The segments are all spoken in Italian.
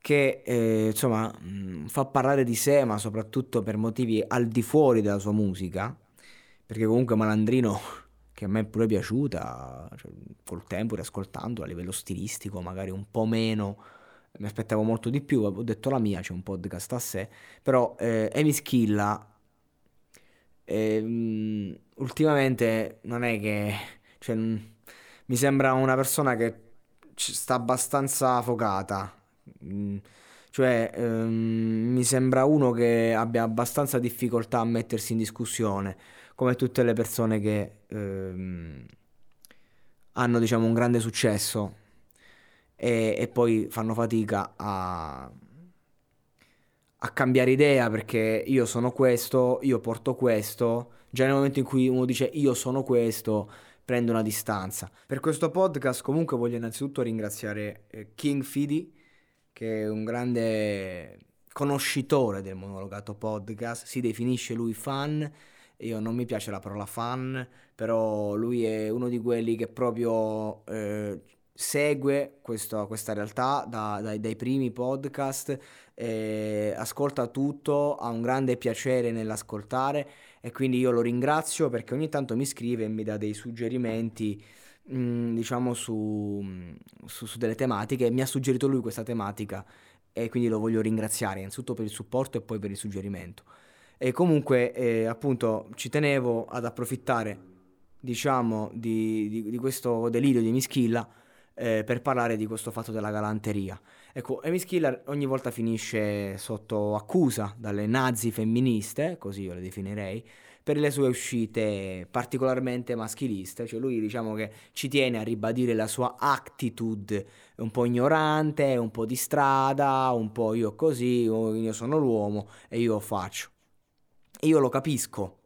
che eh, insomma mh, fa parlare di sé, ma soprattutto per motivi al di fuori della sua musica, perché comunque Malandrino, che a me è pure piaciuta, cioè, col tempo, riascoltando a livello stilistico, magari un po' meno, mi aspettavo molto di più, ho detto la mia, c'è un podcast a sé, però eh, Amy Schilla eh, ultimamente non è che... Cioè, mi sembra una persona che sta abbastanza focata. Mm, cioè, ehm, mi sembra uno che abbia abbastanza difficoltà a mettersi in discussione, come tutte le persone che ehm, hanno, diciamo, un grande successo e, e poi fanno fatica a, a cambiare idea perché io sono questo, io porto questo. Già nel momento in cui uno dice io sono questo, prende una distanza. Per questo podcast comunque voglio innanzitutto ringraziare eh, King Fidi che è un grande conoscitore del monologato podcast, si definisce lui fan, io non mi piace la parola fan, però lui è uno di quelli che proprio eh, segue questo, questa realtà da, dai, dai, primi podcast, eh, ascolta tutto, ha un grande piacere nell'ascoltare e quindi io lo ringrazio perché ogni tanto mi scrive e mi dà dei suggerimenti Mm, diciamo su, su, su, delle tematiche, mi ha suggerito lui questa tematica e quindi lo voglio ringraziare innanzitutto per il supporto e poi per il suggerimento. E comunque eh, appunto ci tenevo ad approfittare diciamo di, di, di questo delirio di Mischilla eh, per parlare di questo fatto della galanteria. Ecco, Emischilla ogni volta finisce sotto accusa dalle nazi femministe, così io le definirei, per le sue uscite particolarmente maschiliste, cioè lui diciamo che ci tiene a ribadire la sua attitude un po' ignorante, un po' di strada, un po' io così, io sono l'uomo e io faccio. Io lo capisco,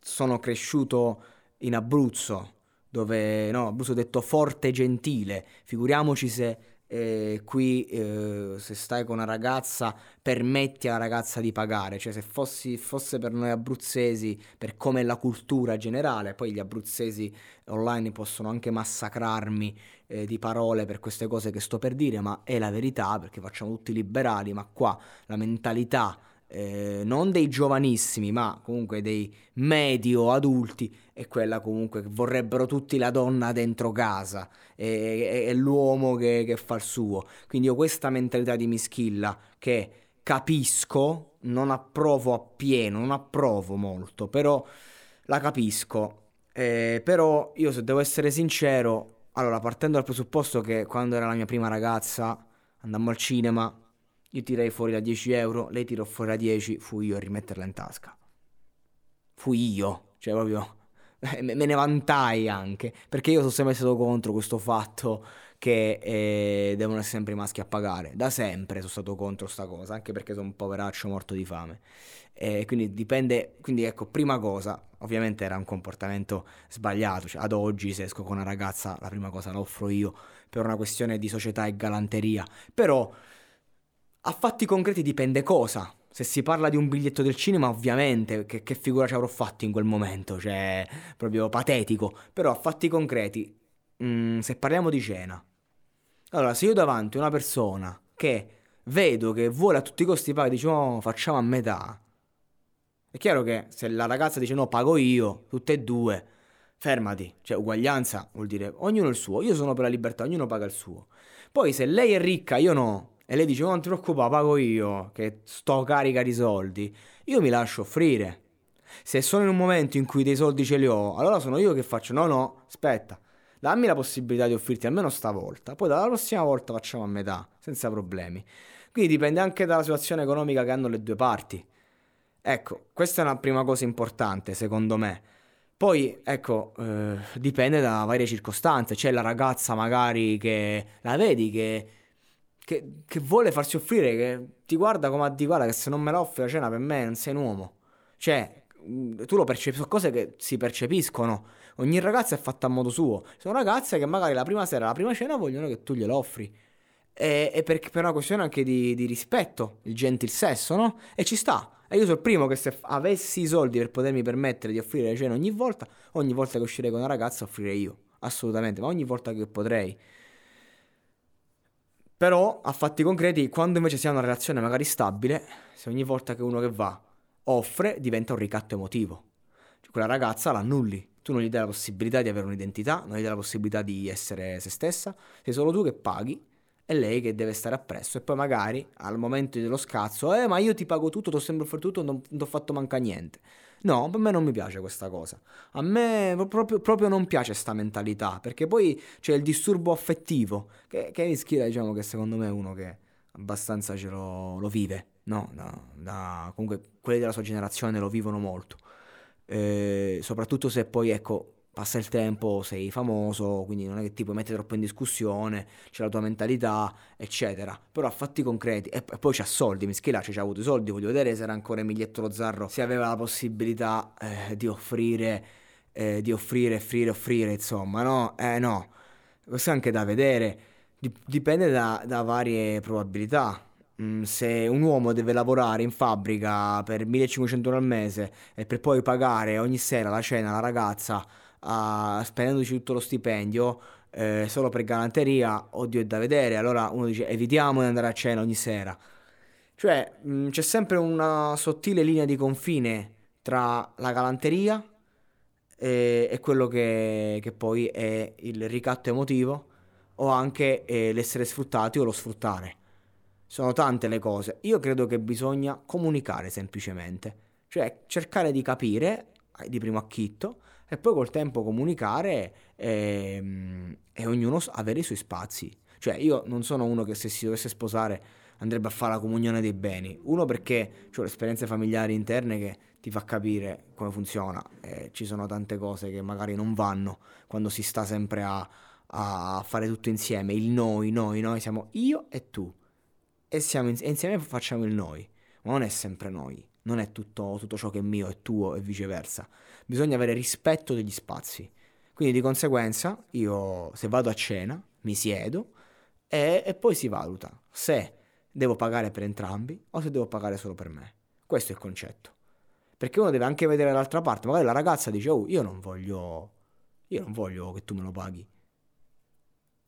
sono cresciuto in Abruzzo, dove, no, Abruzzo detto forte e gentile, figuriamoci se eh, qui eh, se stai con una ragazza permetti alla ragazza di pagare, cioè se fossi, fosse per noi abruzzesi, per come è la cultura generale, poi gli abruzzesi online possono anche massacrarmi eh, di parole per queste cose che sto per dire, ma è la verità perché facciamo tutti liberali, ma qua la mentalità eh, non dei giovanissimi, ma comunque dei medio adulti, è quella comunque che vorrebbero tutti la donna dentro casa e, e, e l'uomo che, che, fa il suo. Quindi ho questa mentalità di mischilla che capisco, non approvo appieno, non approvo molto, però la capisco. Eh, però io se devo essere sincero, allora partendo dal presupposto che quando era la mia prima ragazza andammo al cinema, io tirai fuori da 10 euro, lei tirò fuori da 10, fui io a rimetterla in tasca. Fui io, cioè proprio me ne vantai anche, perché io sono sempre stato contro questo fatto che eh, devono essere sempre i maschi a pagare. Da sempre sono stato contro sta cosa, anche perché sono un poveraccio morto di fame. E quindi dipende, quindi ecco, prima cosa, ovviamente era un comportamento sbagliato, cioè, ad oggi se esco con una ragazza la prima cosa la offro io per una questione di società e galanteria, però a fatti concreti dipende cosa. Se si parla di un biglietto del cinema, ovviamente, che, che figura ci avrò fatto in quel momento, cioè, proprio patetico. Però a fatti concreti, mh, mm, se parliamo di cena, allora, se io davanti una persona che vedo che vuole a tutti i costi pagare, dice, oh, facciamo a metà. È chiaro che se la ragazza dice, no, pago io, tutte e due, fermati. Cioè, uguaglianza vuol dire, ognuno il suo. Io sono per la libertà, ognuno paga il suo. Poi, se lei è ricca, io no e lei dice: Non ti preoccupare, pago io, che sto carica di soldi. Io mi lascio offrire. Se sono in un momento in cui dei soldi ce li ho, allora sono io che faccio: No, no, aspetta. dammi la possibilità di offrirti almeno stavolta, poi dalla prossima volta facciamo a metà, senza problemi. Quindi dipende anche dalla situazione economica che hanno le due parti. Ecco, questa è una prima cosa importante, secondo me. Poi, ecco, eh, dipende da varie circostanze. C'è la ragazza magari che la vedi che, che, che vuole farsi offrire, che ti guarda come a di guarda che se non me la offri la cena per me non sei un uomo. Cioè, mm, tu lo percepisci, sono cose che si percepiscono. Ogni ragazza è fatta a modo suo. Sono ragazze che magari la prima sera, la prima cena vogliono che tu glielo offri. E, e per, per, una questione anche di, di rispetto, il gentil sesso, no? E ci sta. E io sono il primo che se avessi i soldi per potermi permettere di offrire le cene ogni volta, ogni volta che uscirei con una ragazza offrirei io. Assolutamente, ma ogni volta che potrei. Però a fatti concreti, quando invece si ha una relazione magari stabile, se ogni volta che uno che va offre, diventa un ricatto emotivo. Cioè, quella ragazza l'annulli. Tu non gli dai la possibilità di avere un'identità, non gli dai la possibilità di essere se stessa, sei solo tu che paghi è lei che deve stare appresso e poi magari al momento dello scazzo, eh ma io ti pago tutto, ti ho sempre offerto tutto, non ti ho fatto manca niente. No, per me non mi piace questa cosa. A me proprio, proprio non piace questa mentalità, perché poi c'è il disturbo affettivo, che, che Ischira diciamo che secondo me è uno che abbastanza ce lo, lo vive, no? Da, da, comunque quelli della sua generazione lo vivono molto. Eh, soprattutto se poi, ecco, passa il tempo, sei famoso, quindi non è che ti puoi mettere troppo in discussione, c'è la tua mentalità, eccetera. Però a fatti concreti, e, poi c'ha soldi, Mischela c'ha avuto i soldi, voglio vedere se era ancora Emilietto Lo Zarro, se aveva la possibilità eh, di offrire, eh, di offrire, offrire, offrire, insomma, no? Eh no, questo è anche da vedere, dipende da, da varie probabilità mm, se un uomo deve lavorare in fabbrica per 1500 euro al mese e per poi pagare ogni sera la cena alla ragazza a, spendendoci tutto lo stipendio eh, solo per galanteria, oddio è da vedere, allora uno dice evitiamo di andare a cena ogni sera. Cioè mh, mm, c'è sempre una sottile linea di confine tra la galanteria e, e quello che, che, poi è il ricatto emotivo o anche eh, l'essere sfruttati o lo sfruttare. Sono tante le cose. Io credo che bisogna comunicare semplicemente, cioè cercare di capire eh, di primo acchitto e poi col tempo comunicare e, ehm, e ognuno avere i suoi spazi. Cioè io non sono uno che se si dovesse sposare andrebbe a fare la comunione dei beni. Uno perché ho le esperienze familiari interne che ti fa capire come funziona. Eh, ci sono tante cose che magari non vanno quando si sta sempre a, a fare tutto insieme. Il noi, noi, noi siamo io e tu. E, siamo, e insieme facciamo il noi. Ma non è sempre noi non è tutto, tutto ciò che è mio è tuo e viceversa. Bisogna avere rispetto degli spazi. Quindi di conseguenza io se vado a cena mi siedo e, e, poi si valuta se devo pagare per entrambi o se devo pagare solo per me. Questo è il concetto. Perché uno deve anche vedere l'altra parte. Magari la ragazza dice, oh, io non voglio, io non voglio che tu me lo paghi.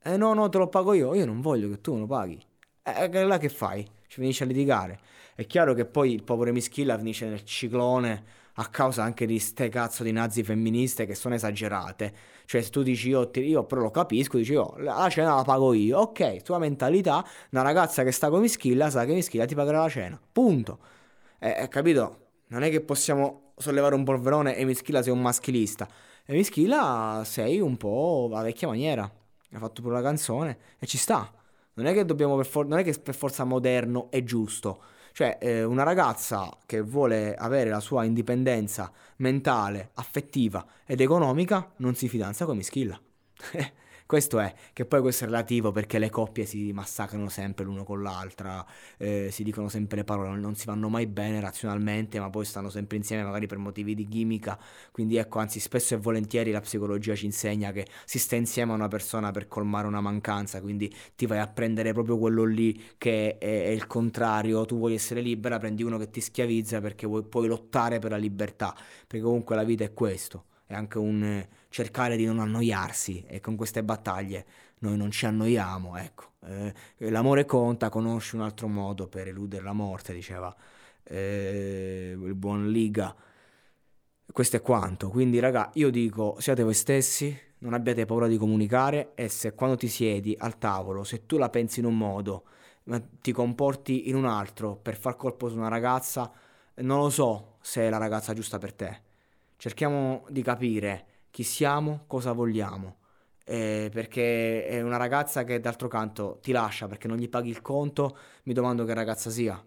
Eh no, no, te lo pago io. Io non voglio che tu me lo paghi. E eh, là che fai? Ci finisce a litigare. È chiaro che poi il povero Mischilla finisce nel ciclone a causa anche di ste cazzo di nazi femministe che sono esagerate. Cioè, se tu dici io, io però lo capisco, dici io, la cena la pago io. Ok, tua mentalità, una ragazza che sta con Mischilla sa che Mischilla ti pagherà la cena. Punto. Eh, eh, capito? Non è che possiamo sollevare un polverone e Mischilla sei un maschilista. E Mischilla sei un po' la vecchia maniera. Ha fatto pure la canzone e ci sta. Non è che for- non è che per forza moderno è giusto. Cioè, eh, una ragazza che vuole avere la sua indipendenza mentale, affettiva ed economica non si fidanza con Mischilla. Questo è, che poi questo è relativo perché le coppie si massacrano sempre l'uno con l'altra, eh, si dicono sempre le parole, non si vanno mai bene razionalmente, ma poi stanno sempre insieme magari per motivi di chimica. Quindi ecco, anzi, spesso e volentieri la psicologia ci insegna che si sta insieme a una persona per colmare una mancanza, quindi ti vai a prendere proprio quello lì che è, è il contrario, tu vuoi essere libera, prendi uno che ti schiavizza perché vuoi, puoi lottare per la libertà, perché comunque la vita è questo è anche un eh, cercare di non annoiarsi e con queste battaglie noi non ci annoiamo, ecco. Eh, l'amore conta, conosci un altro modo per eludere la morte, diceva eh, il buon Liga. Questo è quanto, quindi raga, io dico siate voi stessi, non abbiate paura di comunicare e se quando ti siedi al tavolo, se tu la pensi in un modo, ma ti comporti in un altro per far colpo su una ragazza, non lo so se è la ragazza giusta per te cerchiamo di capire chi siamo, cosa vogliamo eh, perché è una ragazza che d'altro canto ti lascia perché non gli paghi il conto, mi domando che ragazza sia.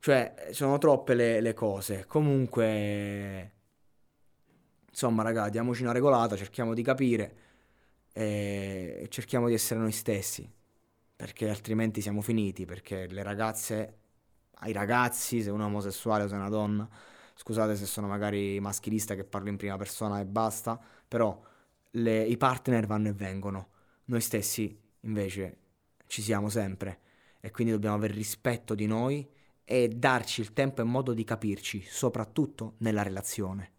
Cioè, sono troppe le, le cose. Comunque, insomma, raga, diamoci una regolata, cerchiamo di capire e cerchiamo di essere noi stessi, perché altrimenti siamo finiti, perché le ragazze, ai ragazzi, se uno è omosessuale o se è una donna, scusate se sono magari maschilista che parlo in prima persona e basta, però le, i partner vanno e vengono, noi stessi invece ci siamo sempre e quindi dobbiamo avere rispetto di noi e darci il tempo e modo di capirci, soprattutto nella relazione.